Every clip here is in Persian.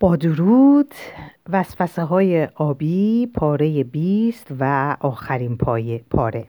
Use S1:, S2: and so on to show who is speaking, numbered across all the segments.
S1: با درود وسوسه های آبی پاره بیست و آخرین پایه پاره.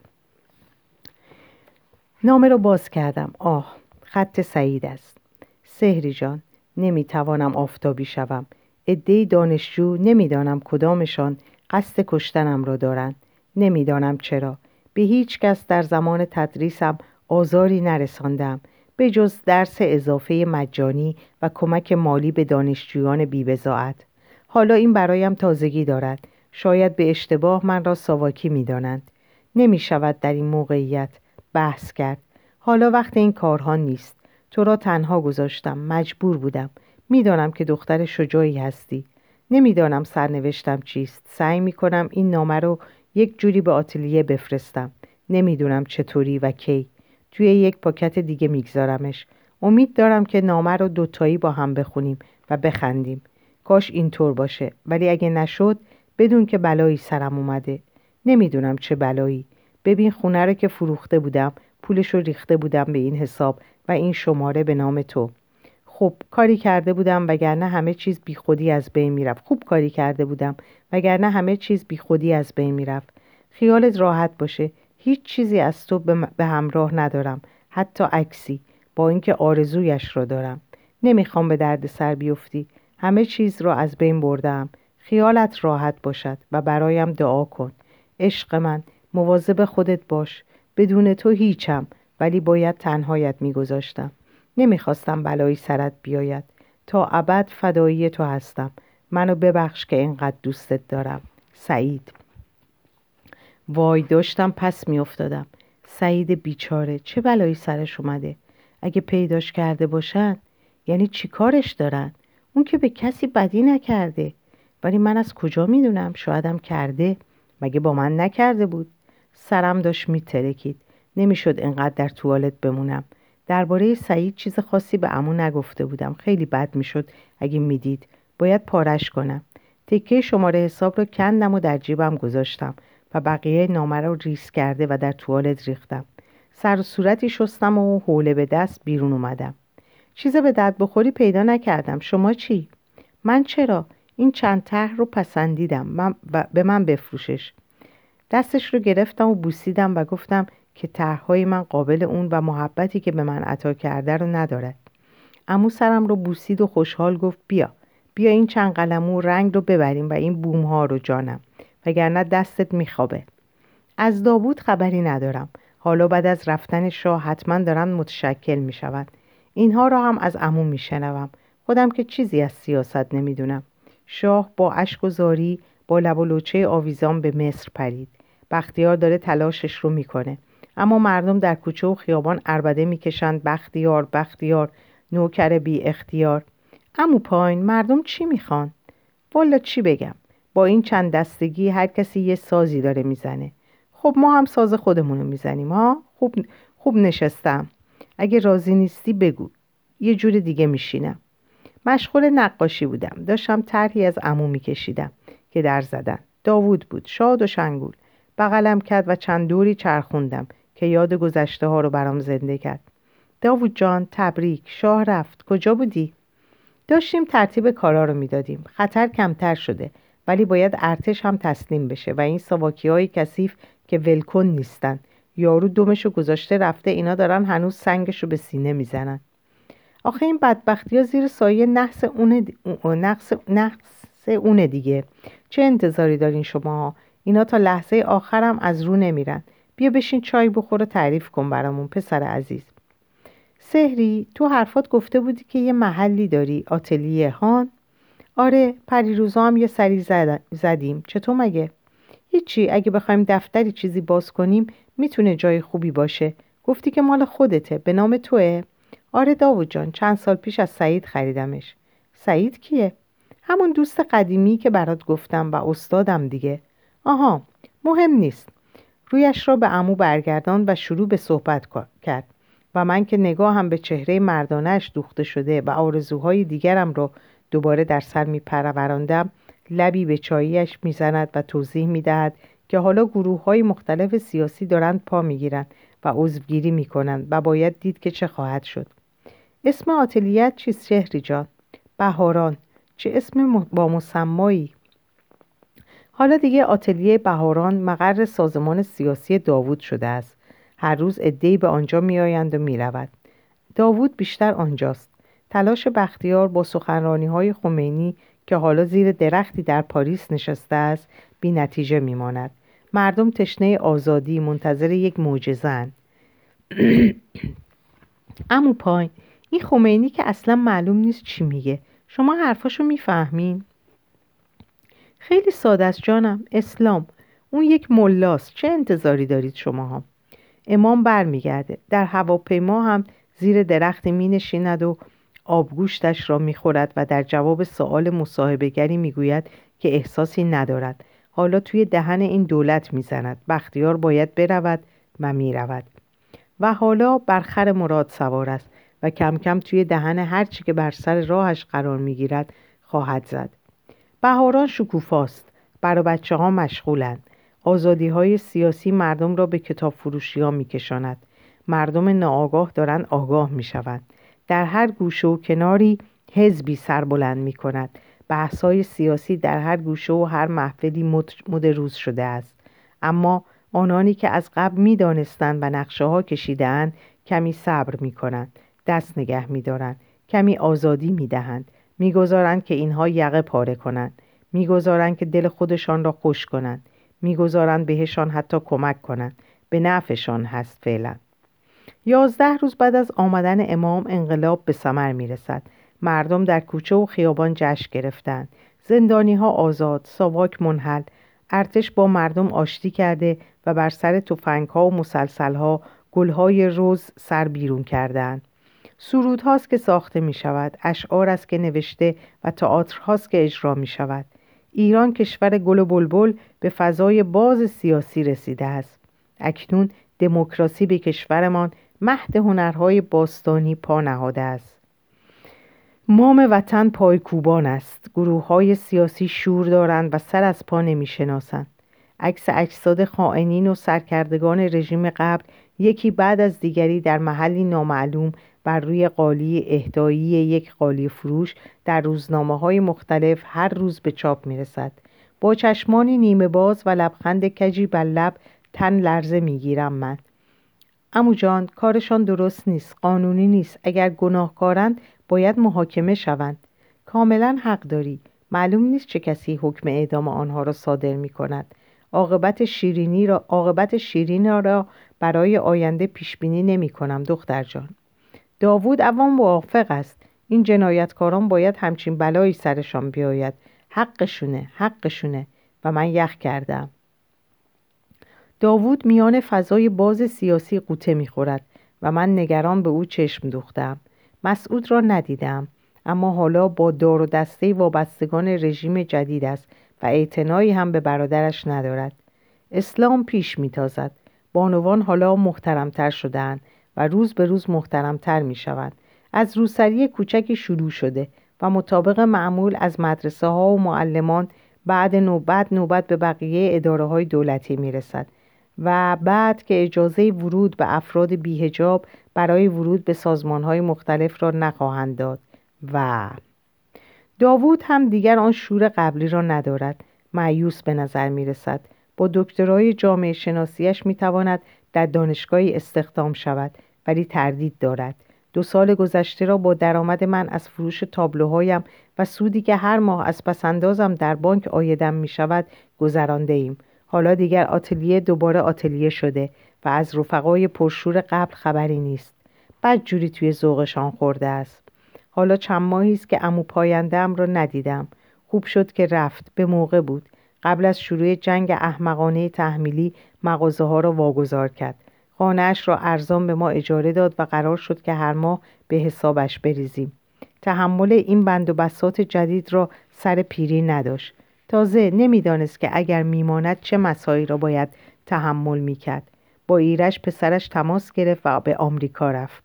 S1: نامه رو باز کردم. آه خط سعید است. سهری جان نمی‌توانم آفتابی شوم. عدهای دانشجو نمی‌دانم کدامشان قصد کشتنم را دارند. نمی‌دانم چرا. به هیچ کس در زمان تدریسم آزاری نرساندم. به جز درس اضافه مجانی و کمک مالی به دانشجویان بیبزاعت حالا این برایم تازگی دارد. شاید به اشتباه من را ساواکی می دانند. نمی شود در این موقعیت بحث کرد. حالا وقت این کارها نیست. تو را تنها گذاشتم. مجبور بودم. می‌دانم که دختر شجاعی هستی. نمی‌دانم سرنوشتم چیست. سعی می کنم این نامه رو یک جوری به آتلیه بفرستم. نمی‌دونم چطوری و کی. توی یک پاکت دیگه میگذارمش. امید دارم که نامه رو دوتایی با هم بخونیم و بخندیم. کاش اینطور باشه. ولی اگه نشد بدون که بلایی سرم اومده. نمی‌دونم چه بلایی. ببین خونه رو که فروخته بودم پولش رو ریخته بودم به این حساب و این شماره به نام تو. خب کاری کرده بودم وگرنه همه چیز بیخودی از بین می‌رفت. خوب کاری کرده بودم وگرنه همه چیز بیخودی از بین می‌رفت. خیالت راحت باشه. هیچ چیزی از تو به همراه ندارم حتی عکسی با اینکه آرزویش را دارم. نمی‌خوام به درد سر بیفتی. همه چیز را از بین بردم. خیالت راحت باشد و برایم دعا کن. عشق من مواظب خودت باش. بدون تو هیچم ولی باید تنهایت میگذاشتم. نمی‌خواستم بلایی سرت بیاید. تا ابد فدایی تو هستم. منو ببخش که اینقدر دوستت دارم. سعید. وای داشتم پس میافتادم. سعید بیچاره چه بلایی سرش اومده؟ اگه پیداش کرده باشن یعنی چی کارش دارن؟ اون که به کسی بدی نکرده. ولی من از کجا می‌دونم؟ شایدم کرده. مگه با من نکرده بود؟ سرم داشت میترکید. نمی‌شد انقدر در توالت بمونم. درباره سعید چیز خاصی به امو نگفته بودم. خیلی بد می‌شد اگه می‌دید. باید پارش کنم. تکه شماره حساب رو کندم و در جیبم گذاشتم. و بقیه نامه رو ریس کرده و در توالت ریختم. سر و صورتی شستم و حوله به دست بیرون اومدم. چیز به درد بخوری پیدا نکردم. شما چی؟ من چرا؟ این چند طرح رو پسندیدم. من به من بفروشش. دستش رو گرفتم و بوسیدم و گفتم که طرحهای من قابل اون و محبتی که به من عطا کرده رو ندارد امو سرم رو بوسید و خوشحال گفت بیا. بیا این چند قلمو رنگ رو ببریم و این بوم ها رو جانم. وگرنه دستت میخوابه. از داوود خبری ندارم. حالا بعد از رفتن شاه حتما دارن متشکل می‌شوند اینها را هم از عمو میشنوم. خودم که چیزی از سیاست نمی‌دونم. شاه با اشک و زاری با لب و لوچه آویزان به مصر پرید. بختیار داره تلاشش رو می‌کنه. اما مردم در کوچه و خیابان اربده می‌کشند. بختیار بختیار نوکر بی اختیار امو پایین مردم چی می‌خوان؟ والا چی بگم؟ با این چند دستگی هر کسی یه سازی داره می‌زنه. خب ما هم ساز خودمونو می‌زنیم ها؟ خوب, خوب نشستم. اگه راضی نیستی بگو. یه جور دیگه میشینم. مشغول نقاشی بودم. داشتم طرحی از عمو میکشیدم که در زدن. داوود بود. شاد و شنگول. بغلم کرد و چند دوری چرخوندم که یاد گذشته ها رو برام زنده کرد. داوود جان تبریک. شاه رفت. کجا بودی؟ داشتیم ترتیب کارا رو می‌دادیم. خطر کمتر شده. ولی باید ارتش هم تسلیم بشه و این سواکی های کثیف که ولکن نیستن. یارو دومشو گذاشته رفته اینا دارن هنوز سنگشو به سینه می‌زنن. آخه این بدبختی ها زیر سایه نحس اون, نقص... نحس اونه دیگه. چه انتظاری دارین شما؟ اینا تا لحظه آخرم از رو نمیرن. بیا بشین چای بخور و تعریف کن برامون پسر عزیز. سهری تو حرفات گفته بودی که یه محلی داری آتلیه هان؟ آره پریروزا هم یه سری زدیم. چطور مگه؟ هیچی. اگه بخوایم دفتری چیزی باز کنیم می‌تونه جای خوبی باشه. گفتی که مال خودته. به نام توه. آره داوود جان چند سال پیش از سعید خریدمش. سعید کیه؟ همون دوست قدیمی که برات گفتم و استادم دیگه. آها مهم نیست. رویش را به امو برگردان و شروع به صحبت کرد. و من که نگاه هم به چهره مردانش دوخته شده و آرزوهای دیگرم را دوباره در سر می پروراندم لبی به چاییش می‌زند و توضیح می‌دهد که حالا گروه های مختلف سیاسی دارند پا می‌گیرند و عضوگیری می‌کنند و باید دید که چه خواهد شد. اسم آتلیت چیست شهری جان؟ بهاران. چه اسم با مسمایی؟ حالا دیگه آتلیه بهاران مقر سازمان سیاسی داوود شده است. هر روز عدهای به آنجا میآیند و می‌رود داوود بیشتر آنجاست. تلاش بختیار با سخنرانی های خمینی که حالا زیر درختی در پاریس نشسته است بی نتیجه میماند. مردم تشنه آزادی منتظر یک معجزه‌اند. امو پایین این خمینی که اصلا معلوم نیست چی میگه. شما حرفاشو می‌فهمین؟ خیلی ساده است جانم. اسلام. اون یک ملاست. چه انتظاری دارید شما هم امام برمیگرده. در هواپیما هم زیر درختی می نشیند و آبگوشتش را می‌خورد و در جواب سؤال مصاحبهگری می‌گوید که احساسی ندارد. حالا توی دهن این دولت می‌زند. بختیار باید برود و می‌رود. و حالا بر خر مراد سوار است و کم کم توی دهن هرچی که بر سر راهش قرار می‌گیرد خواهد زد. بهاران شکوفاست. برا بچه ها مشغولند. آزادی های سیاسی مردم را به کتاب فروشی ها می. مردم ناآگاه دارند آگاه می شوند. در هر گوشه و کناری حزبی سربلند می کند. بحث های سیاسی در هر گوشه و هر محفلی مد روز شده است. اما آنانی که از قبل می دانستند و نقشه ها کشیدهاند کمی صبر می کنند. دست نگه می دارند. کمی آزادی می دهند. می‌گذارند که اینها یقه پاره کنند می‌گذارند که دل خودشان را خوش کنند می‌گذارند بهشان حتی کمک کنند به نفعشان هست فعلا یازده روز بعد از آمدن امام انقلاب به ثمر می‌رسد. مردم در کوچه و خیابان جشن گرفتند. زندانی ها آزاد ساواک منحل. ارتش با مردم آشتی کرده و بر سر توفنگ ها و مسلسل ها گل های روز سر بیرون کردند. سرود هاست که ساخته می شود اشعار است که نوشته و تئاتر هاست که اجرا می شود ایران کشور گل و بلبل به فضای باز سیاسی رسیده است. اکنون دموکراسی به کشورمان مهد هنرهای باستانی پا نهاده است. مام وطن پایکوبان است. گروه های سیاسی شور دارند و سر از پا نمی شناسند عکس اجساد خائنین و سرکردگان رژیم قبل یکی بعد از دیگری در محلی نامعلوم بر روی قالی اهدایی یک قالی فروش در روزنامه های مختلف هر روز به چاپ می رسد. با چشمانی نیمه باز و لبخند کجی بر لب تن لرزه می گیرم من. امو جان کارشان درست نیست قانونی نیست. اگر گناهکارند باید محاکمه شوند. کاملا حق داری. معلوم نیست چه کسی حکم اعدام آنها را صادر می کند عاقبت شیرینی را عاقبت شیرین را برای آینده پیش بینی نمی کنم دختر جان. داوود اوان موافق است. این جنایتکاران باید همچین بلایی سرشان بیاید. حقشونه حقشونه. و من یخ کردم. داوود میان فضای باز سیاسی قوطه می‌خورد و من نگران به او چشم دوختم. مسعود را ندیدم اما حالا با دار و دسته وابستگان رژیم جدید است و اعتنایی هم به برادرش ندارد. اسلام پیش میتازد. بانوان حالا محترمتر شدهاند و روز به روز محترمتر می شوند. از روسری کوچکی شروع شده و مطابق معمول از مدرسه ها و معلمان بعد نوبت نوبت به بقیه اداره های دولتی می رسد و بعد که اجازه ورود به افراد بیهجاب برای ورود به سازمان های مختلف را نخواهند داد. و داوود هم دیگر آن شور قبلی را ندارد. معیوس به نظر می رسد با دکترای جامعه شناسیش می تواند در دانشگاهی استخدام شود ولی تردید دارد. دو سال گذشته را با درآمد من از فروش تابلوهایم و سودی که هر ماه از پسندازم در بانک آیدم می شود گذرانده ایم. حالا دیگر آتلیه دوباره آتلیه شده و از رفقای پرشور قبل خبری نیست. بد جوری توی ذوقشان خورده است. حالا چند ماهی است که امو پایندم را ندیدم. خوب شد که رفت. به موقع بود. قبل از شروع جنگ احمقانه تحمیلی مغازه ها را واگذار کرد. خانهاش را ارزان به ما اجاره داد و قرار شد که هر ماه به حسابش بریزیم. تحمل این بند و بسات جدید را سر پیری نداشت. تازه نمی‌دانست که اگر میماند چه مسایی را باید تحمل می‌کرد. با ایرش پسرش تماس گرفت و به آمریکا رفت.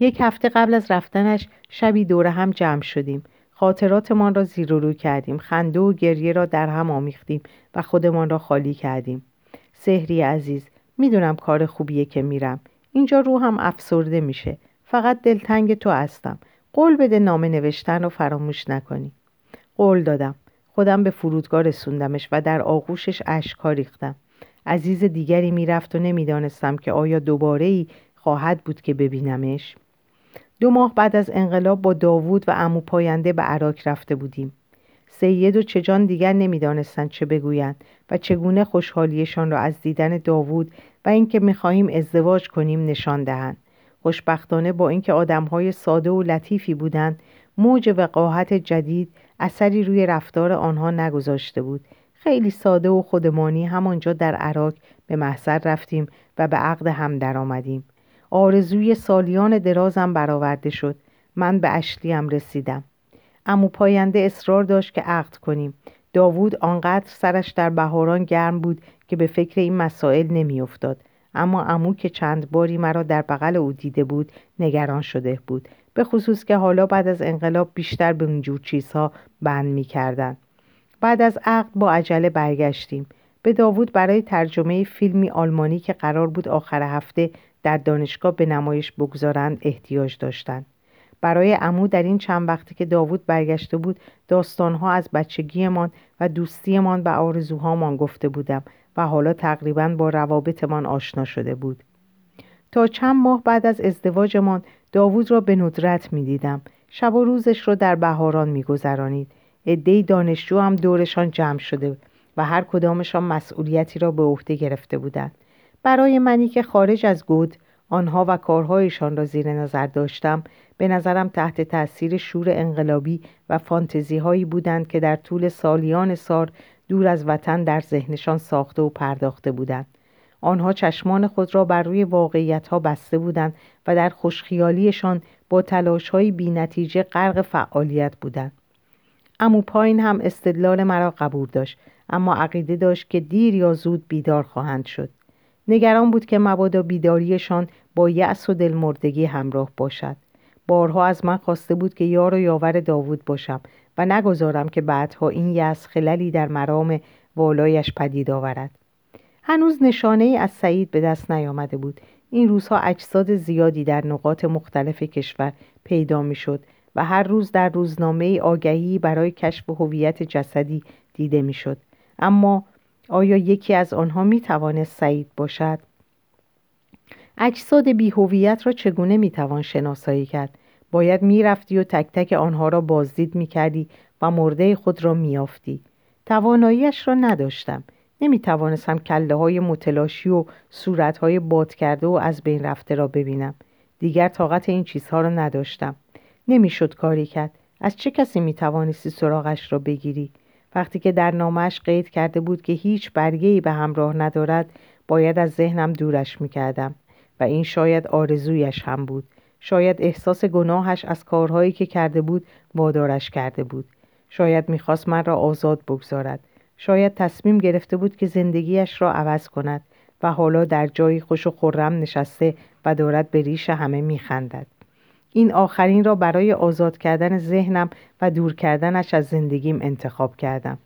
S1: یک هفته قبل از رفتنش شبی دور هم جمع شدیم. خاطراتمان را زیر و رو کردیم. خنده و گریه را در هم آمیختیم و خودمان را خالی کردیم. سهری عزیز می‌دونم کار خوبیه که میرم اینجا رو هم افسرده میشه فقط دلتنگ تو هستم قول بده نامه نوشتن رو فراموش نکنی قول دادم خودم به فرودگاه رسوندمش و در آغوشش اشکها ریختم. عزیز دیگری می‌رفت و نمی‌دانستم که آیا دوباره ای خواهد بود که ببینمش. دو ماه بعد از انقلاب با داوود و امو پاینده به عراق رفته بودیم. سید و چجان دیگر نمی‌دانستند چه بگویند و چگونه خوشحالیشان را از دیدن داوود و اینکه می‌خواهیم ازدواج کنیم نشان دهند. خوشبختانه با اینکه آدمهای ساده و لطیفی بودند موج وقاحت جدید اثری روی رفتار آنها نگذاشته بود. خیلی ساده و خودمانی همانجا در عراق به محضر رفتیم و به عقد هم درآمدیم. آرزوی سالیان درازم برآورده شد. من به اشلیم رسیدم. امو پاینده اصرار داشت که عقد کنیم. داوود آنقدر سرش در بهاران گرم بود که به فکر این مسائل نمیافتاد. اما امو که چند باری مرا در بغل او دیده بود نگران شده بود. به خصوص که حالا بعد از انقلاب بیشتر به اونجور چیزها بند می‌کردن. بعد از عقد با عجله برگشتیم. به داوود برای ترجمه فیلمی آلمانی که قرار بود آخر هفته در دانشگاه به نمایش بگذارند احتیاج داشتند. برای امو در این چند وقتی که داوود برگشته بود داستانها از بچگیمان و دوستیمان و آرزوهامان گفته بودم و حالا تقریبا با روابطمان آشنا شده بود. تا چند ماه بعد از ازدواجمان داوود را به ندرت می دیدم. شب و روزش را در بهاران می گذرانید. دانشجو هم دورشان جمع شده و هر کدامشان مسئولیتی را به عهده گرفته بودند. برای منی که خارج از گود آنها و کارهایشان را زیر نظر داشتم به نظرم تحت تاثیر شور انقلابی و فانتزی هایی بودند که در طول سالیان سار دور از وطن در ذهنشان ساخته و پرداخته بودند آنها چشمان خود را بر روی واقعیت ها بسته بودند و در خوشخیالیشان با تلاش های بی نتیجه غرق فعالیت بودند. امو پاین هم استدلال مرا قبول داشت اما عقیده داشت که دیر یا زود بیدار خواهند شد. نگران بود که مبادا بیداریشان با یأس و دلمردگی همراه باشد. بارها از من خواسته بود که یار و یاور داوود باشم و نگذارم که بعدها این یأس خللی در مرام والایش پدید آورد. هنوز نشانه ای از سعید به دست نیامده بود این روزها اجساد زیادی در نقاط مختلف کشور پیدا می‌شد و هر روز در روزنامه آگهی برای کشف هویت جسدی دیده می‌شد اما آیا یکی از آنها می توانست سعید باشد؟ اجساد بیهویت را چگونه می توان شناسایی کرد؟ باید می‌رفتی و تک تک آنها را بازدید می کردی و مرده خود را میافتی. تواناییش را نداشتم. نمی توانستم کله های متلاشی و صورت های باد کرده و از بین رفته را ببینم. دیگر طاقت این چیزها را نداشتم. نمی‌شد کاری کرد. از چه کسی می توانستی سراغش را بگیری؟ وقتی که در نامش قید کرده بود که هیچ برگه به همراه ندارد باید از ذهنم دورش می‌کردم و این شاید آرزویش هم بود شاید احساس گناهش از کارهایی که کرده بود وادارش کرده بود شاید می‌خواست من را آزاد بگذارد شاید تصمیم گرفته بود که زندگیش را عوض کند و حالا در جایی خوش و خورم نشسته و دارد به ریش همه میخندد. این آخرین را برای آزاد کردن ذهنم و دور کردنش از زندگیم انتخاب کردم.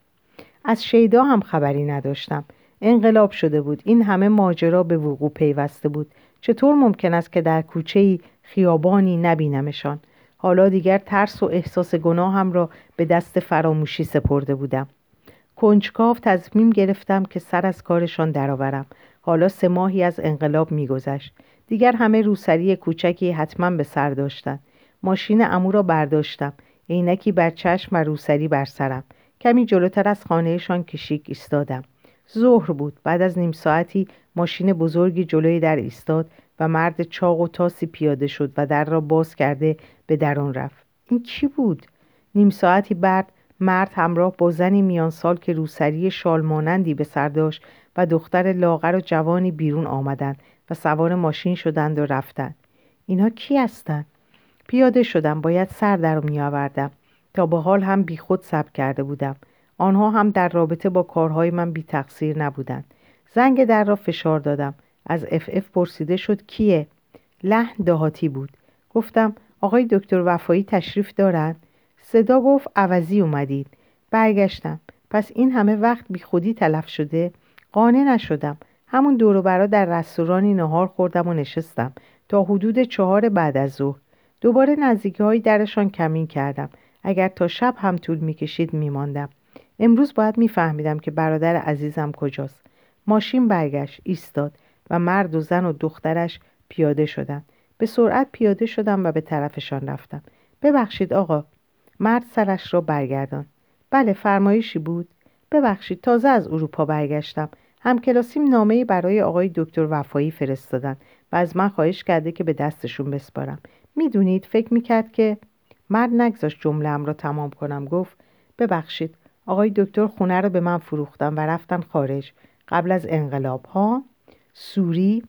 S1: از شیدا هم خبری نداشتم. انقلاب شده بود. این همه ماجرا به وقوع پیوسته بود. چطور ممکن است که در کوچه خیابانی نبینمشان؟ حالا دیگر ترس و احساس گناهم را به دست فراموشی سپرده بودم. کنجکاو تصمیم گرفتم که سر از کارشان درآورم. حالا سه ماهی از انقلاب میگذشت. دیگر همه روسری کوچکی حتما به سر داشتند ماشین امو را برداشتم. عینکی بر چشم و روسری بر سرم. کمی جلوتر از خانهشان کشیک ایستادم. ظهر بود. بعد از نیم ساعتی ماشین بزرگی جلوی در ایستاد و مرد چاق و تاسی پیاده شد و در را باز کرده به درون رفت. این کی بود؟ نیم ساعتی بعد مرد همراه با زنی میان سال که روسری شالمانندی به سر داشت و دختر لاغر و جوانی بیرون آمدند و سوار ماشین شدند و رفتند. اینها کی هستند؟ پیاده شدم باید سر در می آوردم تا به حال هم بی خود سب کرده بودم. آنها هم در رابطه با کارهای من بی تقصیر نبودند. زنگ در را فشار دادم. از اف اف پرسیده شد کیه؟ لحن دهاتی بود. گفتم آقای دکتر وفایی تشریف دارند؟ صدا گفت عوضی اومدید. برگشتم. پس این همه وقت بی خودی تلف شده قانع نشدم. همون دور برا در رستورانی نهار خوردم و نشستم تا حدود چهار بعد از ظهر. دوباره نزدیکی های درشان کمین کردم. اگر تا شب هم طول می‌کشید میماندم. امروز باید میفهمیدم که برادر عزیزم کجاست. ماشین برگشت ایستاد و مرد و زن و دخترش پیاده شدند. به سرعت پیاده شدم و به طرفشان رفتم. ببخشید آقا مرد سرش را برگردان بله فرمایشی بود. ببخشید تازه از اروپا برگشتم. همکلاسیم نامه برای آقای دکتر وفایی فرستادن و از من خواهش کرده که به دستشون بسپارم. می‌دونید فکر می‌کرد که مرد نگذاشت جملهام را تمام کنم. گفت ببخشید آقای دکتر خونه رو به من فروختن و رفتن خارج. قبل از انقلاب ها سوری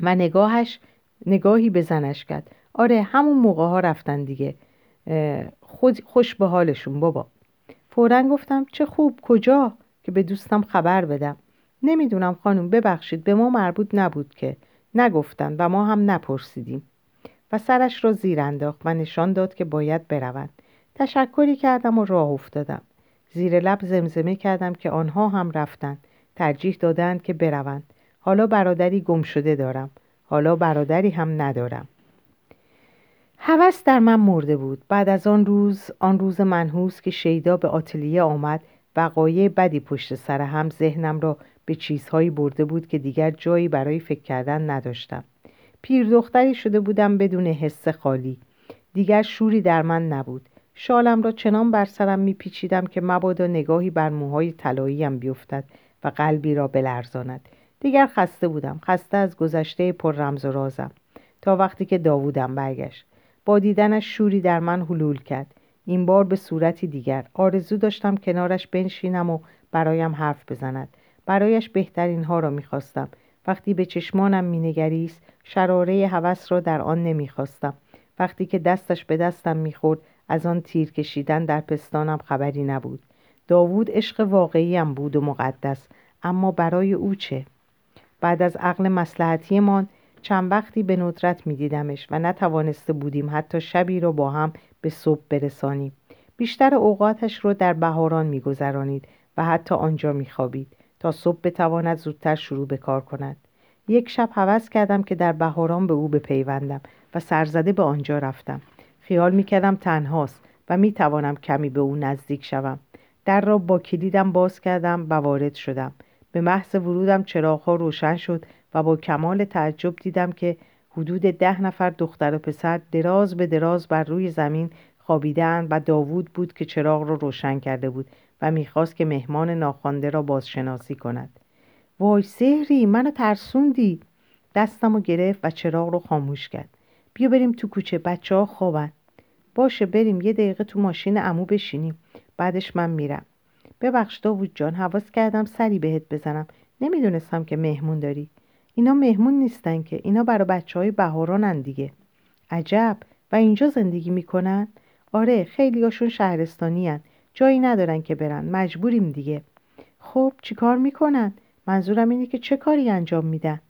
S1: و نگاهش نگاهی به زنش کرد. آره همون موقع ها رفتن دیگه. خود خوش به حالشون بابا. فورا گفتم چه خوب کجا؟ که به دوستم خبر بدم. نمی‌دونم خانم ببخشید به ما مربوط نبود که. نگفتن و ما هم نپرسیدیم. و سرش را زیر انداخت و نشان داد که باید بروند. تشکری کردم و راه افتادم. زیر لب زمزمه کردم که آنها هم رفتند. ترجیح دادند که بروند. حالا برادری گم شده دارم. حالا برادری هم ندارم. هوس در من مرده بود. بعد از آن روز آن روز منحوس که شیدا به آتلیه آمد وقایع بدی پشت سر هم ذهنم را به چیزهایی برده بود که دیگر جایی برای فکر کردن نداشتم. پیر دختری شده بودم بدون حس خالی. دیگر شوری در من نبود. شالم را چنان بر سرم میپیچیدم که مبادا نگاهی بر موهای طلاییم بیفتد و قلبی را بلرزاند. دیگر خسته بودم. خسته از گذشته پر رمز و رازم. تا وقتی که داوودم برگشت. با دیدنش شوری در من حلول کرد. این بار به صورتی دیگر. آرزو داشتم کنارش بنشینم و برایم حرف بزند. برایش بهترین ها را می‌خواستم. وقتی به چشمانم مینگریست شراره هوس را در آن نمی‌خواستم. وقتی که دستش به دستم می‌خورد از آن تیر کشیدن در پستانم خبری نبود. داوود عشق واقعیم بود و مقدس. اما برای او چه؟ بعد از عقل مسلحتیمان چند وقتی به ندرت میدیدمش و نتوانسته بودیم حتی شبی را با هم به صبح برسانیم. بیشتر اوقاتش رو در بهاران میگذرانید و حتی آنجا میخوابید تا صبح بتواند زودتر شروع به کار کند. یک شب حوض کردم که در بهاران به او بپیوندم و سرزده به آنجا رفتم. خیال می‌کردم تنهاست و می‌توانم کمی به او نزدیک شوم. در را با کلیدم باز کردم و وارد شدم. به محض ورودم چراغها روشن شد و با کمال تعجب دیدم که حدود ده نفر دختر و پسر دراز به دراز بر روی زمین خوابیدن و داوود بود که چراغ را رو روشن کرده بود و می‌خواست که مهمان ناخوانده را بازشناسی کند. وای سهری منو ترسوندی. دستم رو گرفت و چراغ رو خاموش کرد. بیا بریم تو کوچه بچه ها خوابن. باشه بریم یه دقیقه تو ماشین امو بشینیم. بعدش من میرم. ببخش داوود جان حواس کردم سری بهت بزنم. نمی‌دونستم که مهمون داری. اینا مهمون نیستن که اینا برای بچه های بهارانن دیگه. عجب. و اینجا زندگی می‌کنن؟ آره خیلی هاشون شهرستانی هن. جایی ندارن که برن. مجبوریم دیگه. خب چیکار می‌کنن؟ منظورم اینه که چه کاری انجام میدن؟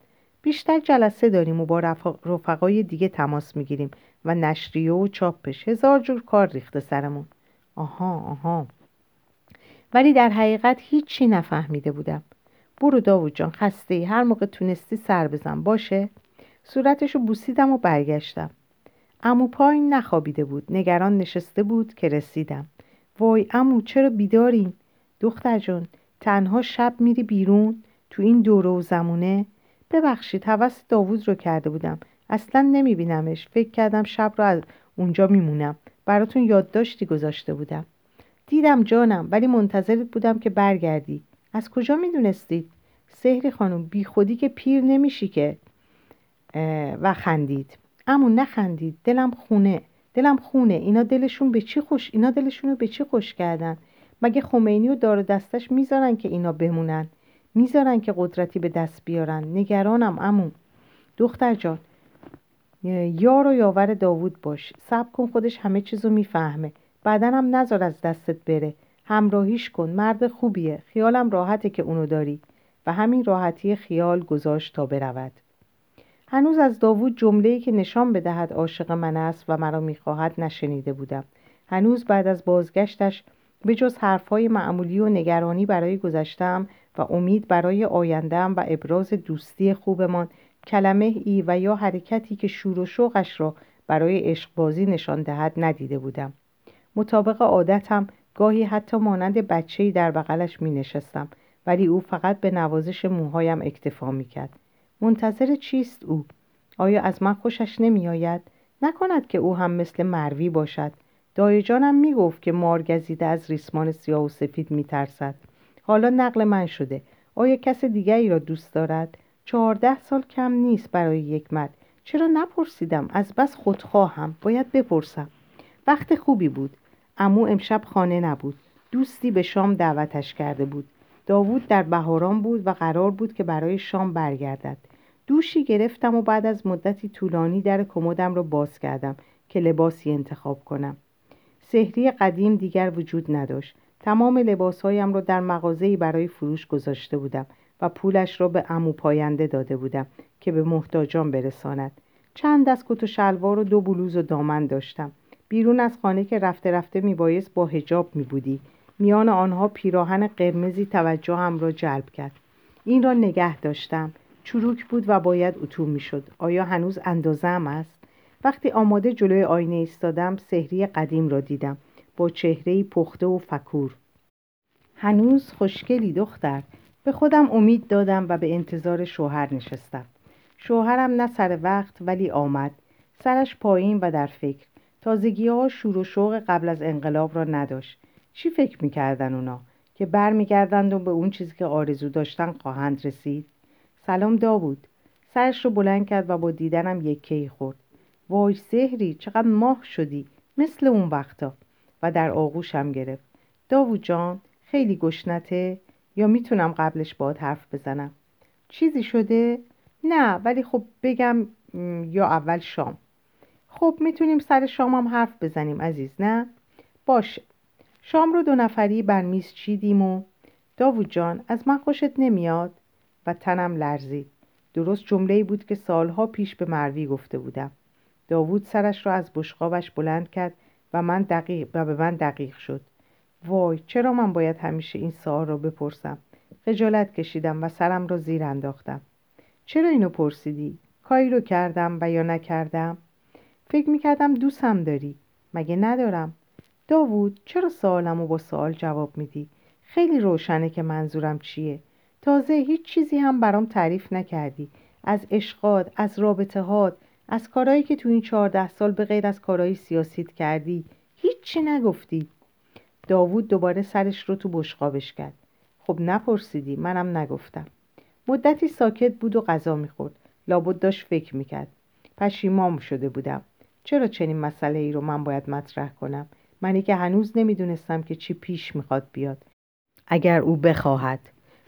S1: بیشتر جلسه داریم و با رفقای دیگه تماس می‌گیریم و نشریه و چاپش. هزار جور کار ریخته سرمون. آها آها. ولی در حقیقت هیچی نفهمیده بودم. برو داوود جان خسته ای. هر موقع تونستی سر بزن. باشه؟ صورتشو بوسیدم و برگشتم. امو پایین نخوابیده بود. نگران نشسته بود که رسیدم. وای امو چرا بیدارین دختر جان تنها شب میری بیرون؟ تو این دوره و زمونه؟ ببخشید حوث داوود رو کرده بودم. اصلا نمیبینمش. فکر کردم شب رو از اونجا میمونم. براتون یادداشتی گذاشته بودم. دیدم جانم ولی منتظرت بودم که برگردی. از کجا می‌دونستید؟ سهری خانم بی خودی که پیر نمیشی که و خندید. اما نخندید. دلم خونه. دلم خونه. اینا دلشون به چی خوش؟ اینا دلشون رو به چی خوش کردن؟ مگه خمینی و دار دستش می‌ذارن که اینا بمونن؟ می‌ذارن که قدرتی به دست بیارن. نگرانم امو دختر جان یار و یاور داوود باش. سب کن خودش همه چیزو می‌فهمه. بعدا هم نذار از دستت بره. همراهیش کن مرد خوبیه. خیالم راحته که اونو داری. و همین راحتی خیال گذاشت تا برود. هنوز از داوود جمله‌ای که نشان بدهد عاشق من است و مرا می‌خواهد نشنیده بودم. هنوز بعد از بازگشتش به جز حرفهای معمولی و نگرانی برای گذشتم و امید برای آیندهم و ابراز دوستی خوبمان کلمه ای و یا حرکتی که شور و شوقش را برای عشقبازی نشان دهد ندیده بودم. مطابق عادتم گاهی حتی مانند بچه‌ای در بغلش می نشستم ولی او فقط به نوازش موهایم اکتفا می کرد. منتظر چیست او؟ آیا از من خوشش نمی آید؟ نکند که او هم مثل مروی باشد دایجانم می گفت که مارگزیده از ریسمان سیاه و سفید می ترسد. حالا نقل من شده آیا کس دیگری را دوست دارد؟ چهارده سال کم نیست برای یک مرد چرا نپرسیدم از بس خودخواهم باید بپرسم وقت خوبی بود امو امشب خانه نبود. دوستی به شام دعوتش کرده بود. داوود در بهاران بود و قرار بود که برای شام برگردد. دوشی گرفتم و بعد از مدتی طولانی در کمدم را باز کردم که لباسی انتخاب کنم. سحری قدیم دیگر وجود نداشت. تمام لباسهایم را در مغازه‌ای برای فروش گذاشته بودم و پولش را به امو پاینده داده بودم که به محتاجان برساند. چند از کت و شلوار و دو بلوز و دامن داشتم. بیرون از خانه که رفته رفته میبایست با هجاب میبودی. میان آنها پیراهن قرمزی توجه هم را جلب کرد. این را نگه داشتم. چروک بود و باید اتو می‌شد. آیا هنوز اندازم است؟ وقتی آماده جلوی آینه ایستادم سحری قدیم را دیدم. با چهره پخته و فکور. هنوز خوشگلی دختر. به خودم امید دادم و به انتظار شوهر نشستم. شوهرم نه سر وقت ولی آمد. سرش پایین و در فکر. تازگی ها شور و شوق قبل از انقلاب را نداشت. چی فکر می‌کردن اونا؟ که برمیگردند و به اون چیزی که آرزو داشتن خواهند رسید؟ سلام داوود. سرش رو بلند کرد و با دیدنم یکی خورد. وای سهری چقدر ماه شدی. مثل اون وقتا. و در آغوشم گرفت. داوود جان خیلی گشنته؟ یا می‌تونم قبلش باد حرف بزنم؟ چیزی شده؟ نه ولی خب بگم یا اول شام. خب می‌تونیم سر هم حرف بزنیم عزیز نه؟ باشه. شام رو دو نفری بر میز چیدیم و داوود جان از من خوشت نمیاد؟ و تنم لرزید. درست جمله بود که سالها پیش به مروی گفته بودم. داوود سرش را از بشقابش بلند کرد و من دقیق و به من دقیق شد. وای چرا من باید همیشه این سوال را بپرسم؟ خجالت کشیدم و سرم را زیر انداختم. چرا اینو پرسیدی؟ کاری رو کردم و یا نکردم؟ فکر می‌کردم دوستم داری. مگه ندارم؟ داوود چرا سوالم و با سوال جواب میدی؟ خیلی روشنه که منظورم چیه. تازه هیچ چیزی هم برام تعریف نکردی. از عشقات از رابطه هات از کارهایی که تو این چهارده سال به غیر از کارهای سیاسیت کردی. هیچی نگفتی. داوود دوباره سرش رو تو بشقابش کرد. خب نپرسیدی منم نگفتم. مدتی ساکت بود و غذا می‌خورد. لابد داشت فکر می‌کرد. پشیمام شده بودم. چرا چنین مسئله ای رو من باید مطرح کنم؟ منی که هنوز نمی‌دونستم که چی پیش می‌خواد بیاد. اگر او بخواهد.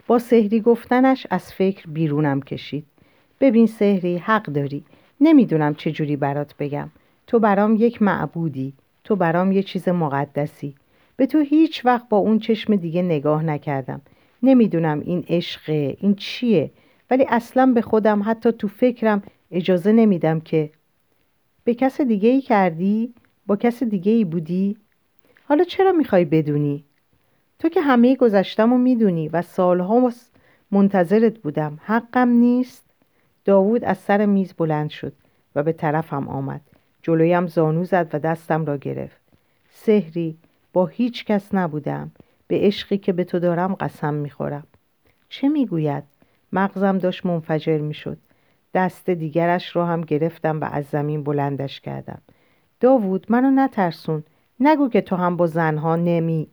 S1: با سهری گفتنش از فکر بیرونم کشید. ببین سهری حق داری. نمی‌دونم چه جوری برات بگم. تو برام یک معبودی. تو برام یه چیز مقدسی. به تو هیچ وقت با اون چشم دیگه نگاه نکردم. نمی‌دونم این عشقه این چیه. ولی اصلا به خودم حتی تو فکرم اجازه نمیدم که به کس دیگه ای کردی؟ با کس دیگه ای بودی؟ حالا چرا می‌خوای بدونی؟ تو که همه گذشتم و می‌دونی و سالها منتظرت بودم حقم نیست؟ داوود از سر میز بلند شد و به طرفم آمد جلویم زانو زد و دستم را گرفت سهری با هیچ کس نبودم به عشقی که به تو دارم قسم می‌خورم چه می‌گوید؟ مغزم داشت منفجر می‌شد دست دیگرش رو هم گرفتم و از زمین بلندش کردم. داوود منو نترسون. نگو که تو هم با زنها نمی.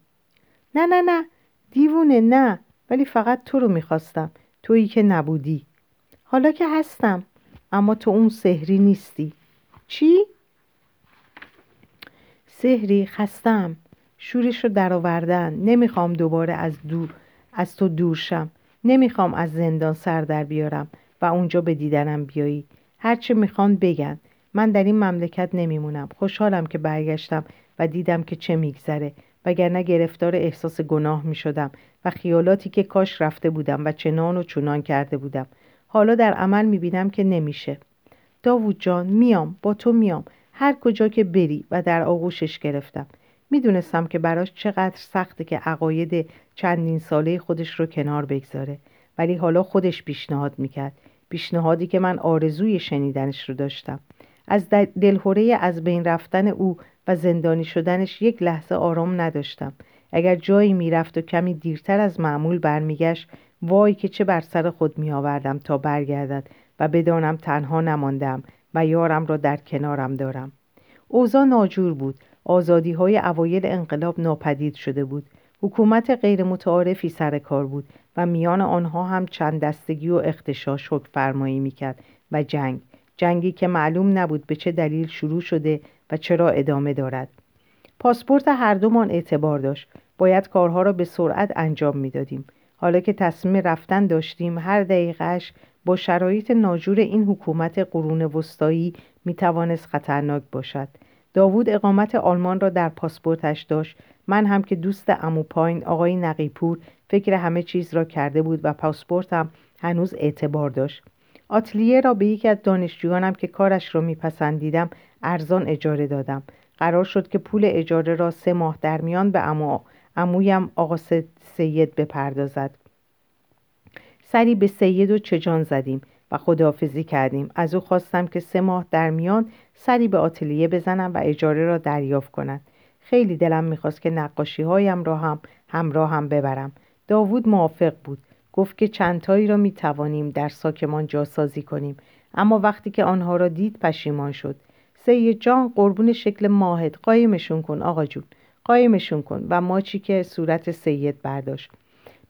S1: نه نه نه. دیوونه نه. ولی فقط تو رو می‌خواستم. تویی که نبودی. حالا که هستم. اما تو اون سهری نیستی. چی؟ سهری خستم. شورش رو درآوردن. نمی‌خوام دوباره از دور از تو دور شم. نمی‌خوام از زندان سر در بیارم. و اونجا به دیدنم بیایی. هرچه می‌خوان بگن. من در این مملکت نمیمونم. خوشحالم که برگشتم و دیدم که چه میگذره. وگرنه گرفتار احساس گناه می‌شدم و خیالاتی که کاش رفته بودم و چنان و چونان کرده بودم. حالا در عمل می‌بینم که نمیشه. داوود جان میام. با تو میام. هر کجا که بری و در آغوشش گرفتم. می‌دونستم که براش چقدر سخته که عقاید چندین ساله خودش رو کنار بگذاره. ولی حالا خودش پیشنهاد می‌کرد. پیشنهادی که من آرزوی شنیدنش رو داشتم. از دلهوره از بین رفتن او و زندانی شدنش یک لحظه آرام نداشتم. اگر جایی می‌رفت و کمی دیرتر از معمول برمیگشت وای که چه بر سر خود می آوردم تا برگردد و بدانم تنها نماندم و یارم را در کنارم دارم. اوضاع ناجور بود. آزادی های اوایل انقلاب ناپدید شده بود. حکومت غیر متعارفی سر کار بود و میان آنها هم چند دستگی و اختشاش حکم فرمایی می‌کرد و جنگ جنگی که معلوم نبود به چه دلیل شروع شده و چرا ادامه دارد. پاسپورت هر دومان اعتبار داشت. باید کارها را به سرعت انجام می‌دادیم. حالا که تصمیم رفتن داشتیم هر دقیقهش با شرایط ناجور این حکومت قرون وسطایی می توانست خطرناک باشد. داوود اقامت آلمان را در پاسپورتش داشت من هم که دوست امو پایین آقای نقیپور فکر همه چیز را کرده بود و پاسپورتم هنوز اعتبار داشت. آتلیه را به یکی از دانشجویانم که کارش را میپسندیدم ارزان اجاره دادم. قرار شد که پول اجاره را سه ماه در میان به امو امویم آقا سید بپردازد. سری به سید و چجان زدیم و خداحافظی کردیم. از او خواستم که سه ماه در میان سری به آتلیه بزنم و اجاره را دریافت کند. خیلی دلم می‌خواست که نقاشی هایم را هم همراه هم ببرم. داوود موافق بود. گفت که چندتایی را می‌توانیم در ساکمان جاسازی کنیم. اما وقتی که آنها را دید پشیمان شد. سید جان قربون شکل ماهد قایمشون کن آقا جون. قایمشون کن و ماچی که صورت سید برداشت.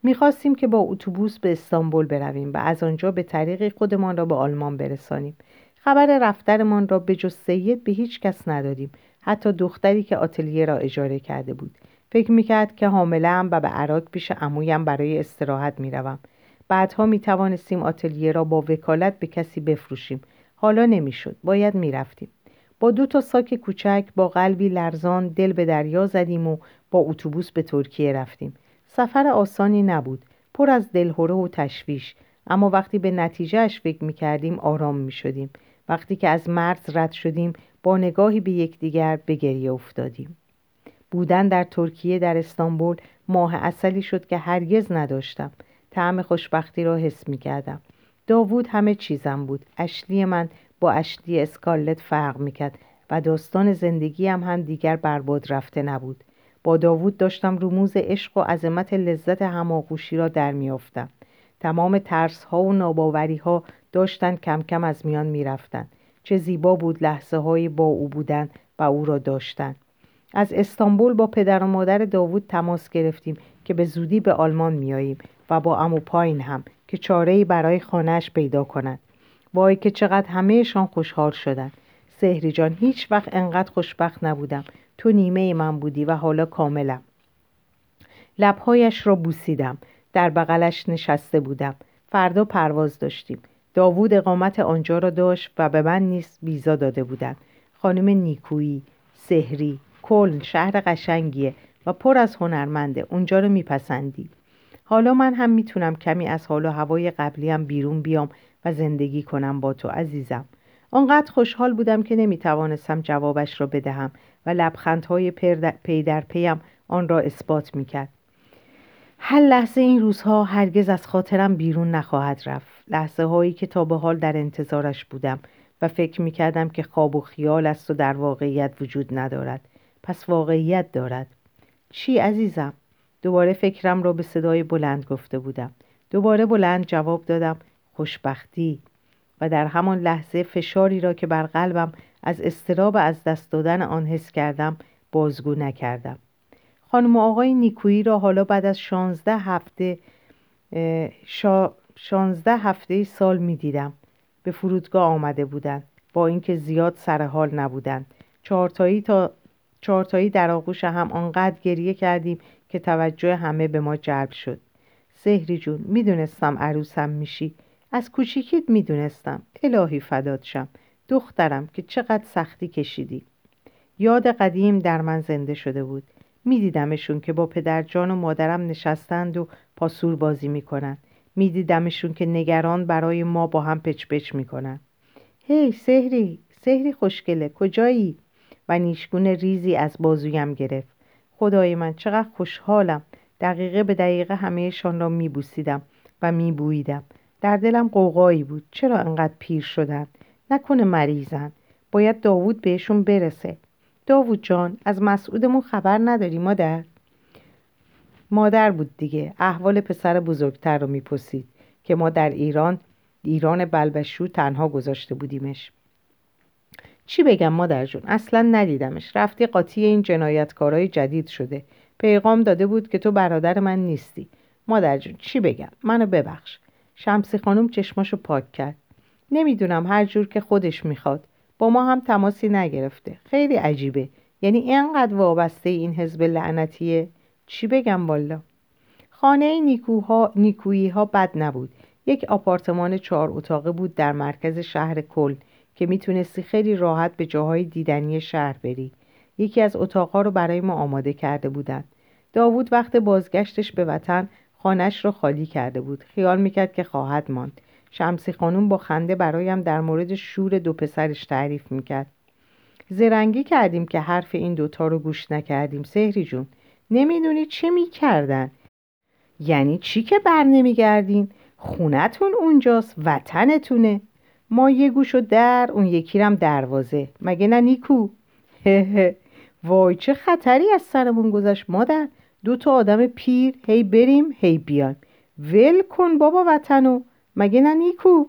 S1: می‌خواستیم که با اتوبوس به استانبول برویم و از آنجا به طریق خودمان را به آلمان برسانیم. خبر رفترمان را به جز سید به هیچ کس ندادیم. حتی دختری که آتلیه را اجاره کرده بود. فکر می‌کرد که حامله و به عراق پیش عمویم برای استراحت می‌روم. بعدها می‌توانستیم آتلیه را با وکالت به کسی بفروشیم. حالا نمی‌شد. باید می‌رفتیم. با دو تا ساک کوچک با قلبی لرزان دل به دریا زدیم و با اتوبوس به ترکیه رفتیم. سفر آسانی نبود. پر از دلهوره و تشویش. اما وقتی به نتیجهش فکر می کردیم آرام می شدیم وقتی که از مرز رد شدیم با نگاهی به یکدیگر به گریه افتادیم. بودن در ترکیه در استانبول ماه اصلی شد که هرگز نداشتم. طعم خوشبختی را حس می کردم داوود همه چیزم بود. اشلی من با اشلی اسکالت فرق می‌کرد و داستان زندگیم هم دیگر برباد رفته نبود. با داوود داشتم رموز عشق و عظمت لذت هماغوشی را در میافتم. تمام ترس ها و ناباوری ها داشتند کم کم از میان می‌رفتند. چه زیبا بود لحظه های با او بودن و او را داشتن. از استانبول با پدر و مادر داوود تماس گرفتیم که به زودی به آلمان میاییم و با امو پایین هم که چاره برای خانهش پیدا کند وای که چقدر همهشان خوشحال شدن. سهری جان هیچ وقت انقدر خوشبخت نبودم. تو نیمه من بودی و حالا کاملم. لبهایش را بوسیدم. در بغلش نشسته بودم. فردا پرواز داشتیم. داوود اقامت آنجا را داشت و به من نیز ویزا داده بودند. خانم نیکویی سهری کل شهر قشنگیه و پر از هنرمنده اونجا رو میپسندی. حالا من هم می‌تونم کمی از حال و هوای قبلیم بیرون بیام و زندگی کنم با تو عزیزم. آنقدر خوشحال بودم که نمی‌توانستم جوابش را بدهم و لبخندهای پی در پیم آن را اثبات می‌کرد. هر لحظه این روزها هرگز از خاطرم بیرون نخواهد رفت. لحظه هایی که تا به حال در انتظارش بودم و فکر می‌کردم که خواب و خیال است و در واقعیت وجود ندارد. پس واقعیت دارد. چی عزیزم؟ دوباره فکرم را به صدای بلند گفته بودم. دوباره بلند جواب دادم خوشبختی. و در همان لحظه فشاری را که بر قلبم از استراب از دست دادن آن حس کردم بازگو نکردم. خانم آقای نیکویی را حالا بعد از شانزده هفته شا... شانزده هفته سال می دیدم. به فرودگاه آمده بودند. با اینکه زیاد سر حال نبودند. چهارتایی تا چهارتایی در آغوش هم آنقدر گریه کردیم که توجه همه به ما جلب شد. سهری جون می‌دونستم عروسم میشی. از کوچیکیت می‌دونستم الهی فداد شم. دخترم که چقدر سختی کشیدی. یاد قدیم در من زنده شده بود. میدیدمشون که با پدرجان و مادرم نشستند و پاسور بازی می‌کنند. میدیدمشون که نگران برای ما با هم پچ پچ می‌کنن هی سهری سهری خوشگله کجایی؟ و نیشگون ریزی از بازویم گرفت. خدای من چقدر خوشحالم. دقیقه به دقیقه همهشان را میبوسیدم و میبوییدم. در دلم قوقایی بود. چرا انقدر پیر شدن نکنه مریضن. باید داوود بهشون برسه. داوود جان از مسعودمون خبر نداری مادر؟ مادر بود دیگه احوال پسر بزرگتر رو می‌پرسید که ما در ایران ایران بلبشو تنها گذاشته بودیمش. چی بگم مادر جون؟ اصلا ندیدمش. رفتی قاطی این جنایتکارای جدید شده. پیغام داده بود که تو برادر من نیستی. مادر جون چی بگم؟ منو ببخش. شمسی خانم چشماشو پاک کرد. نمی‌دونم هر جور که خودش می‌خواد. با ما هم تماسی نگرفته. خیلی عجیبه. یعنی اینقدر وابسته این حزب لعنتیه. چی بگم والا؟ خانه نیکوها نیکویی ها بد نبود. یک آپارتمان چهار اتاقه بود در مرکز شهر کل که می‌تونستی خیلی راحت به جاهای دیدنی شهر بری. یکی از اتاقها رو برای ما آماده کرده بودند داوود وقت بازگشتش به وطن خانش رو خالی کرده بود. خیال می‌کرد که خواهد ماند. شمسی خانوم با خنده برایم در مورد شور دو پسرش تعریف می‌کرد. زرنگی کردیم که حرف این دوتا رو گوش نکردیم سهری جون. نمی‌دونی چه می‌کردن؟ یعنی چی که بر نمیگردین؟ خونتون اونجاست وطنتونه. ما یه گوش و در اون یکی رم دروازه. مگه نه نیکو؟ وای چه خطری از سرمون گذشت مادر. دو تا آدم پیر هی بریم هی بیایم. ول کن بابا وطنو. مگه نه نیکو؟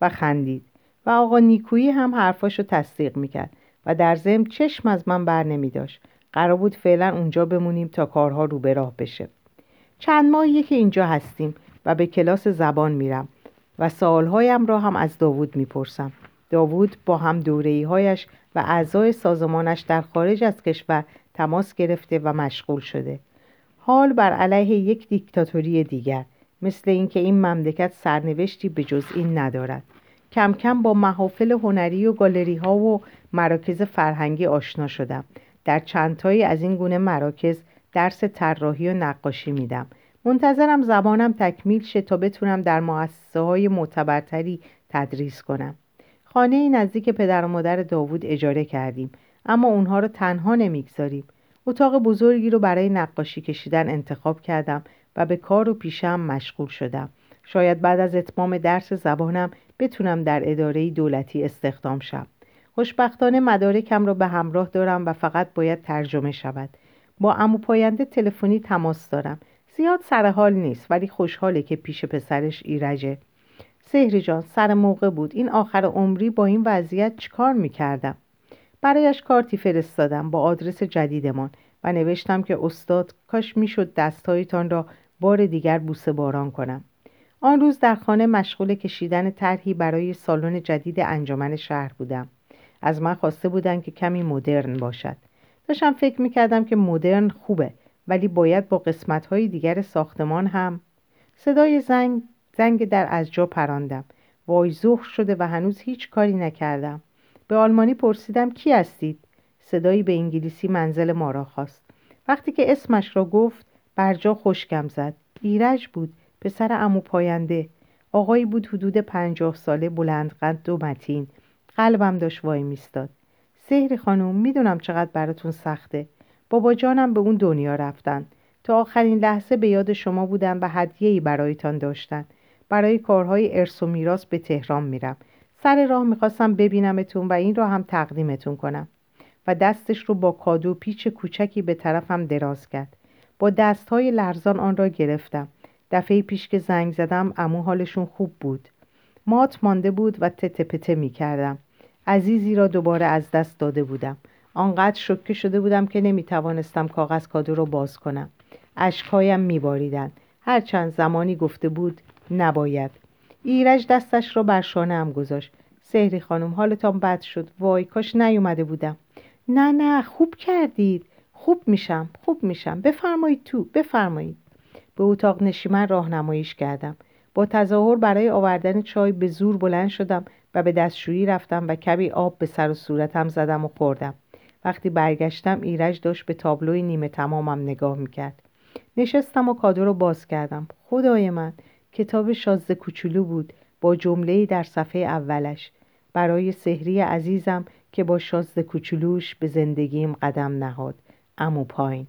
S1: و خندید. و آقا نیکویی هم حرفاشو تصدیق می‌کرد و در ضمن چشم از من بر نمی داشت قرار بود فعلا اونجا بمونیم تا کارها رو به راه بشه. چند ماهیه که اینجا هستیم و به کلاس زبان میرم و سوالهایم را هم از داوود می‌پرسم. داوود با هم دورهی هایش و اعضای سازمانش در خارج از کشور تماس گرفته و مشغول شده. حال بر علیه یک دیکتاتوری دیگر. مثل اینکه این مملکت سرنوشتی به جز این ندارد. کم کم با محافل هنری و گالری ها و مراکز فرهنگی آشنا شدم. در چندتایی از این گونه مراکز درس طراحی و نقاشی میدم. منتظرم زبانم تکمیل شه تا بتونم در مؤسسه های معتبرتری تدریس کنم. خانه نزدیک پدر و مادر داوود اجاره کردیم اما اونها رو تنها نمی‌گذاریم. اتاق بزرگی رو برای نقاشی کشیدن انتخاب کردم و به کار و پیشم مشغول شدم. شاید بعد از اتمام درس زبانم بتونم در اداره دولتی استخدام شم. خوشبختانه مدارکم را به همراه دارم و فقط باید ترجمه شود. با امو پاینده تلفنی تماس دارم. زیاد سر حال نیست ولی خوشحاله که پیش پسرش ایرجه. سهری جان سر موقع بود. این آخر عمری با این وضعیت چیکار می‌کردم؟ برایش کارتی فرستادم با آدرس جدیدمان و نوشتم که استاد کاش می‌شد دستهایتان را بار دیگر بوسه باران کنم. آن روز در خانه مشغول کشیدن طرحی برای سالن جدید انجمن شهر بودم. از من خواسته بودند که کمی مدرن باشد. داشتم فکر می‌کردم که مدرن خوبه ولی باید با قسمت های دیگر ساختمان هم. صدای زنگ زنگ در از جا پراندم. وای ظهر شده و هنوز هیچ کاری نکردم. به آلمانی پرسیدم کی هستید؟ صدایی به انگلیسی منزل ما را خواست. وقتی که اسمش را گفت برجا خشکم زد. ایرج بود. پسر امو پاینده. آقایی بود حدود پنجاه ساله بلند قد و متین. قلبم داشت وای میستاد. سهر خانم می‌دونم چقدر براتون سخته. بابا جانم به اون دنیا رفتن. تا آخرین لحظه به یاد شما بودن و هدیه‌ای برایتان داشتن. برای کارهای ارث و میراث به تهران میرم. سر راه می‌خواستم ببینمتون و این را هم تقدیمتون کنم. و دستش رو با کادو پیچ کوچکی به طرفم دراز کرد. با دستهای لرزان آن را گرفتم. دفعه پیش که زنگ زدم امو حالشون خوب بود. مات مانده بود و تته پته می کردم. عزیزی را دوباره از دست داده بودم. آنقدر شکه شده بودم که نمی توانستم کاغذ کادو را باز کنم. اشکهایم می باریدن. هر چند زمانی گفته بود نباید. ایرج دستش را بر شانه گذاشت. سهری خانم حالتان بد شد. وای کاش نیومده بودم. نه نه خوب کردید. خوب میشم خوب میشم. بفرمایید تو بفرمایید. به اتاق نشیمن راهنماییش کردم. با تظاهر برای آوردن چای به زور بلند شدم و به دستشویی رفتم و کمی آب به سر و صورتم زدم و خوردم. وقتی برگشتم ایرج داشت به تابلوی نیمه تمامم نگاه می‌کرد. نشستم و کادو رو باز کردم. خدای من کتاب شازده کوچولو بود. با جمله در صفحه اولش. برای سحری عزیزم که با شازده کوچولوش به زندگیم قدم نهاد. امو پایین.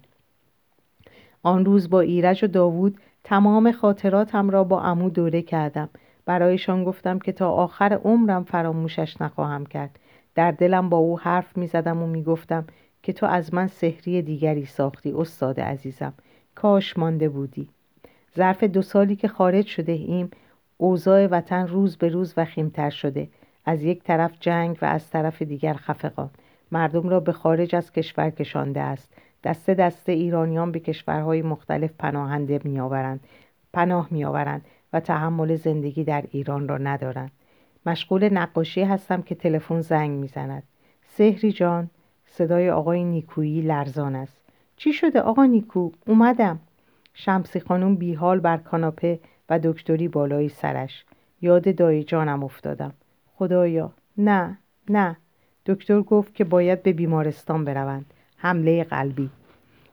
S1: آن روز با ایرج و داوود تمام خاطراتم را با امو دوره کردم. برایشان گفتم که تا آخر عمرم فراموشش نخواهم کرد. در دلم با او حرف می زدم و می گفتم که تو از من سحری دیگری ساختی استاد عزیزم. کاش مانده بودی. ظرف دو سالی که خارج شده ایم اوضاع وطن روز به روز وخیمتر شده. از یک طرف جنگ و از طرف دیگر خفقان. مردم را به خارج از کشور کشانده است. دسته دسته ایرانیان به کشورهای مختلف پناهنده میآورند پناه میآورند و تحمل زندگی در ایران را ندارند. مشغول نقاشی هستم که تلفن زنگ می‌زند. سهری جان صدای آقای نیکویی لرزان است. چی شده آقا نیکو؟ اومدم. شمسی خانم بیحال بر کاناپه و دکتری بالای سرش. یاد دایی جانم افتادم. خدایا. نه نه. دکتر گفت که باید به بیمارستان بروند. حمله قلبی.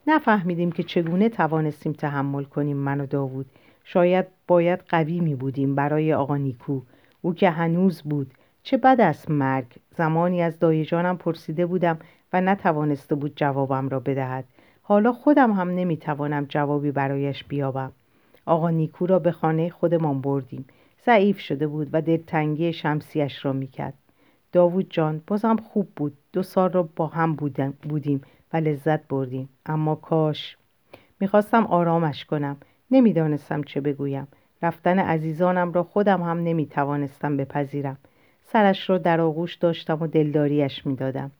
S1: نفهمیدیم که چگونه توانستیم تحمل کنیم من و داوود. شاید باید قوی می بودیم برای آقا نیکو. او که هنوز بود. چه بد است مرگ. زمانی از دایجانم پرسیده بودم و نتوانسته بود جوابم را بدهد. حالا خودم هم نمی‌توانم جوابی برایش بیابم. آقا نیکو را به خانه خودمان بردیم. ضعیف شده بود و دلتنگی شمسیش را می‌کرد. داوود جان بازم خوب بود. دو سال را با هم بودیم و لذت بردیم. اما کاش. می‌خواستم آرامش کنم. نمی‌دانستم چه بگویم. رفتن عزیزانم را خودم هم نمی‌توانستم بپذیرم. سرش را در آغوش داشتم و دلداریش می‌دادم.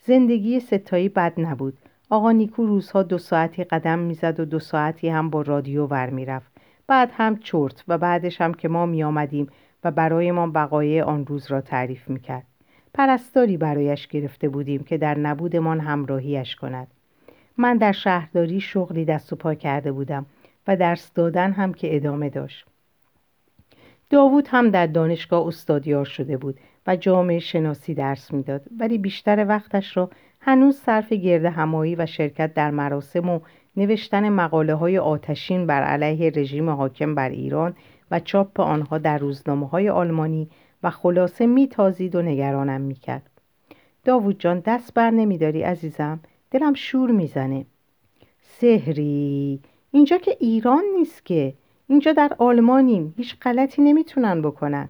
S1: زندگی ستایی بد نبود. آقا نیکو روزها دو ساعتی قدم می‌زد و دو ساعتی هم با رادیو ور می‌رفت. بعد هم چرت و بعدش هم که ما می آمدیم و برای ما بقایه آن روز را تعریف می‌کرد. پرستاری برایش گرفته بودیم که در نبودمان همراهیش کند. من در شهرداری شغلی دست و پا کرده بودم و درس دادن هم که ادامه داشت. داوود هم در دانشگاه استادیار شده بود و جامعه شناسی درس می‌داد ولی بیشتر وقتش را هنوز صرف گرد همایی و شرکت در مراسم و نوشتن مقاله های آتشین بر علیه رژیم حاکم بر ایران و چاپ آنها در روزنامه های آلمانی و خلاصه میتازید و نگرانم می‌کرد. داوود جان دست بر نمیداری عزیزم دلم شور می‌زنه. سهری اینجا که ایران نیست که اینجا در آلمانیم هیچ غلطی نمی‌تونن بکنن.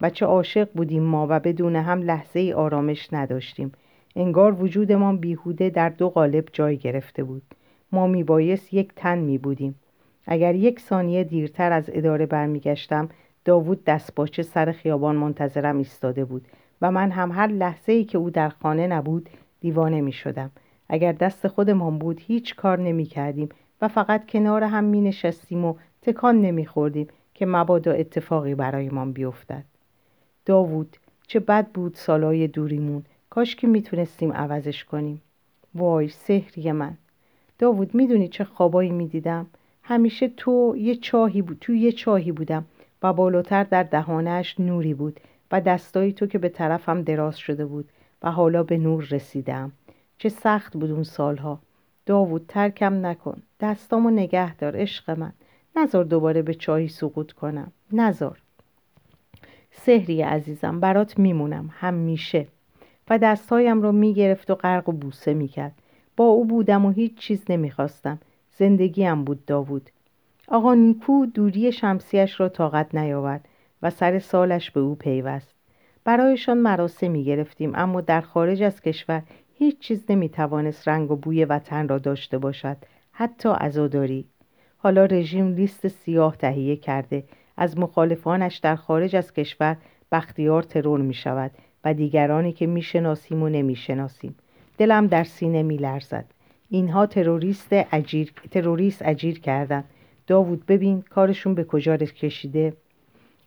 S1: بچه عاشق بودیم ما و بدون هم لحظه ای آرامش نداشتیم. انگار وجودمان بیهوده در دو قالب جای گرفته بود. ما میبایست یک تن می بودیم اگر یک ثانیه دیرتر از اداره برمیگشتم داوود دستباچه سر خیابان منتظرم ایستاده بود و من هم هر لحظه ای که او در خانه نبود دیوانه می شدم. اگر دست خودمان بود هیچ کار نمی کردیم و فقط کنار هم می نشستیم و تکان نمی خوردیم که مبادا اتفاقی برایمان بیفتد. داوود چه بد بود سالای دوریمون کاش که می‌تونستیم عوضش کنیم وای سحری من داوود می‌دونی چه خوابایی می‌دیدم همیشه تو یه چاهی بود تو یه چاهی بودم و بالاتر در دهانش نوری بود و دستایی تو که به طرفم دراز شده بود و حالا به نور رسیدم. چه سخت بود اون سالها. داوود ترکم نکن. دستامو نگه دار عشق من. نزار دوباره به چاهی سقوط کنم. نزار. سهری عزیزم برات میمونم همیشه. و دستهایم را می‌گرفت و غرق و بوسه می‌کرد. با او بودم و هیچ چیز نمی‌خواستم. زندگیم بود داوود. آقا نیکو دوری شمسیش را طاقت نیاورد و سر سالش به او پیوست. برایشان مراسمی گرفتیم اما در خارج از کشور هیچ چیز نمی‌توانست رنگ و بوی وطن را داشته باشد حتی عزاداری. حالا رژیم لیست سیاه تهیه کرده. از مخالفانش در خارج از کشور بختیار ترور می شود و دیگرانی که می‌شناسیم و نمی‌شناسیم. دلم در سینه میلرزد. اینها تروریست اجیر تروریست اجیر کردن. داوود ببین کارشون به کجا کشیده.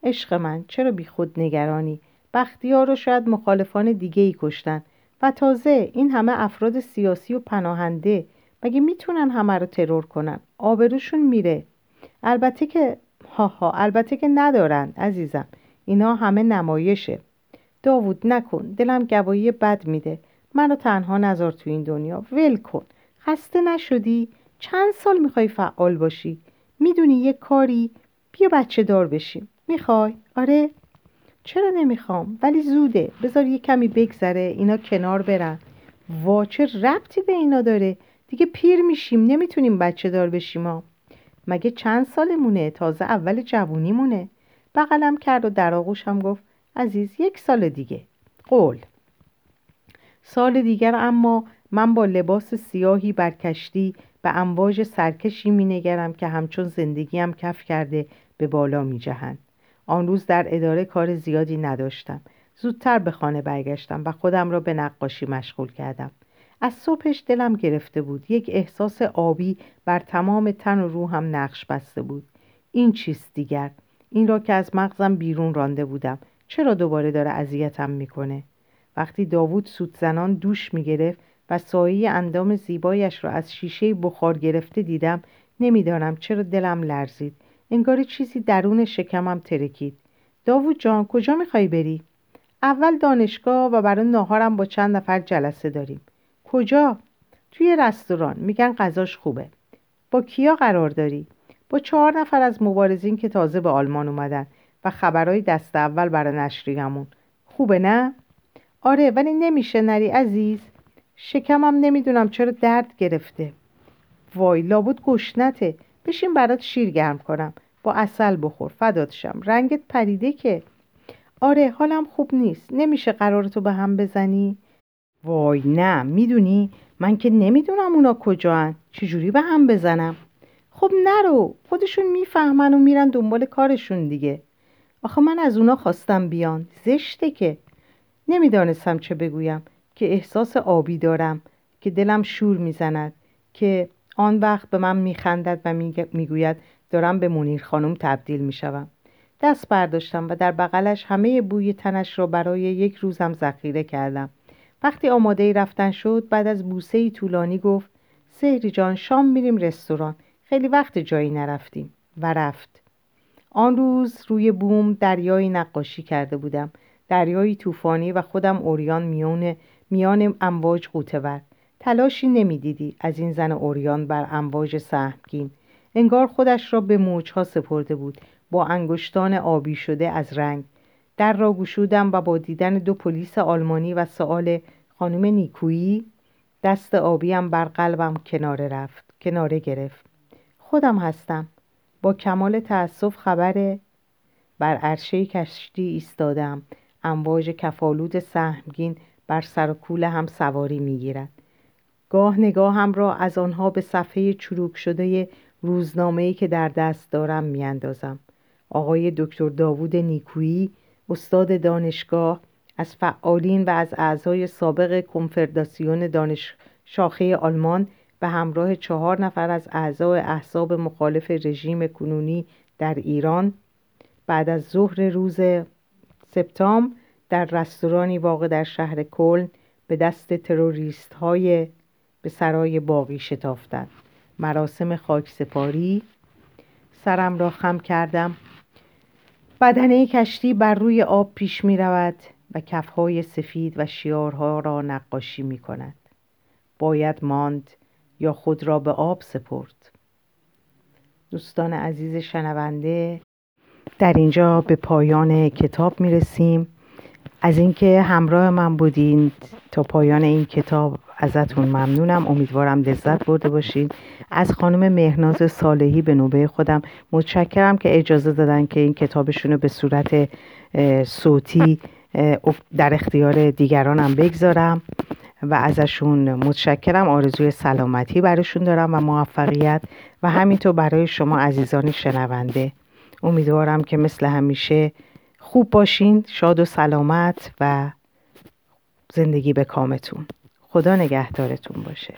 S1: عشق من چرا بی خود نگرانی؟ بختیار رو شاید مخالفان دیگه ای کشتن. و تازه این همه افراد سیاسی و پناهنده مگه می‌تونن همه رو ترور کنن؟ آبروشون میره. البته که ها البته که ندارن عزیزم. اینا همه نمایشه. داوود نکن دلم گواهی بد میده. منو تنها نذار تو این دنیا. ول کن. خسته نشدی؟ چند سال می‌خوای فعال باشی؟ می‌دونی یه کاری؟ بیا بچه دار بشیم. می‌خوای؟ آره. چرا نمی‌خوام؟ ولی زوده. بذار یه کمی بگذره. اینا کنار برن. وا چه ربطی به اینا داره؟ دیگه پیر میشیم. نمی‌تونیم بچه دار بشیم ها. مگه چند سالمونه؟ تازه اول جوونیمونه. بغلم کرد و در آغوشم گفت عزیز یک سال دیگه. قول. سال دیگر اما من با لباس سیاهی بر کشتی به امواج سرکشی می نگرم که همچون زندگیم کف کرده به بالا می جهند. آن روز در اداره کار زیادی نداشتم. زودتر به خانه برگشتم و خودم را به نقاشی مشغول کردم. از صبحش دلم گرفته بود. یک احساس آبی بر تمام تن و روحم نقش بسته بود. این چیست دیگر؟ این را که از مغزم بیرون رانده بودم. چرا دوباره داره اذیتم می‌کنه؟ وقتی داوود سودزنان دوش می‌گرفت و سایه اندام زیبایش را از شیشه بخار گرفته دیدم. نمی‌دانم چرا دلم لرزید. انگار چیزی درون شکمم ترکید. داوود جان کجا می‌خوای بری؟ اول دانشگاه و برای ناهارم با چند نفر جلسه داریم. کجا؟ توی رستوران. میگن غذاش خوبه. با کیا قرار داری؟ با چهار نفر از مبارزین که تازه به آلمان اومدن و خبرهای دست اول برای نشریمون خوبه نه؟ آره ولی نمیشه نری عزیز. شکمم نمی‌دونم چرا درد گرفته. وای لابد گشنته. بشین برات شیر گرم کنم. با اصل بخور. فدات شم. رنگت پریده که. آره حالم خوب نیست. نمیشه قرارتو به هم بزنی؟ وای نه می‌دونی؟ من که نمی‌دونم اونا کجا چجوری به هم بزنم؟ خب نرو. خودشون می‌فهمن و میرن دنبال کارشون دیگه. آخه من از اونا خواستم بیان. زشته که. نمی‌دانستم چه بگویم. که احساس آبی دارم که دلم شور می‌زند که آن وقت به من میخندد و می‌گوید دارم به منیر خانم تبدیل می‌شوم. دست برداشتم و در بغلش همه بوی تنش را برای یک روزم ذخیره کردم. وقتی آماده رفتن شد بعد از بوسه طولانی گفت سهری جان شام میریم رستوران. خیلی وقت جایی نرفتیم. و رفت. آن روز روی بوم دریایی نقاشی کرده بودم. دریایی طوفانی و خودم اوریان میان میان امواج قوتور. تلاشی نمی‌دیدی. از این زن اوریان بر امواج سهمگین. انگار خودش را به موجها سپرده بود. با انگشتان آبی شده از رنگ. در را گشودم و با دیدن دو پلیس آلمانی و سؤال خانم نیکویی؟ دست آبیم بر قلبم کناره رفت. کناره گرفت. خودم هستم. با کمال تأسف خبره بر عرشه کشتی ایستادم. امواج کفالود سهمگین بر سر و کول هم سواری می‌گیرد. گاه نگاهم را از آنها به صفحه چروک شده روزنامه‌ای که در دست دارم میاندازم. آقای دکتر داوود نیکویی استاد دانشگاه از فعالین و از اعضای سابق کنفدراسیون دانش شاخه آلمان به همراه چهار نفر از اعضای احزاب مخالف رژیم کنونی در ایران. بعد از ظهر روز سپتامبر در رستورانی واقع در شهر کلن به دست تروریست های به سرای باقی شتافتند. مراسم خاکسپاری سرم را خم کردم. بدنه کشتی بر روی آب پیش می رود و کفهای سفید و شیارها را نقاشی می کند. باید ماند یا خود را به آب سپرد. دوستان عزیز شنونده در اینجا به پایان کتاب می رسیم. از اینکه همراه من بودین تا پایان این کتاب ازتون ممنونم. امیدوارم لذت برده باشین. از خانم مهناز صالحی به نوبه خودم متشکرم که اجازه دادن که این کتابشون رو به صورت صوتی در اختیار دیگرانم بگذارم و ازشون متشکرم. آرزوی سلامتی براشون دارم و موفقیت و همینطور برای شما عزیزان شنونده. امیدوارم که مثل همیشه خوب باشین شاد و سلامت و زندگی به کامتون. خدا نگهدارتون باشه.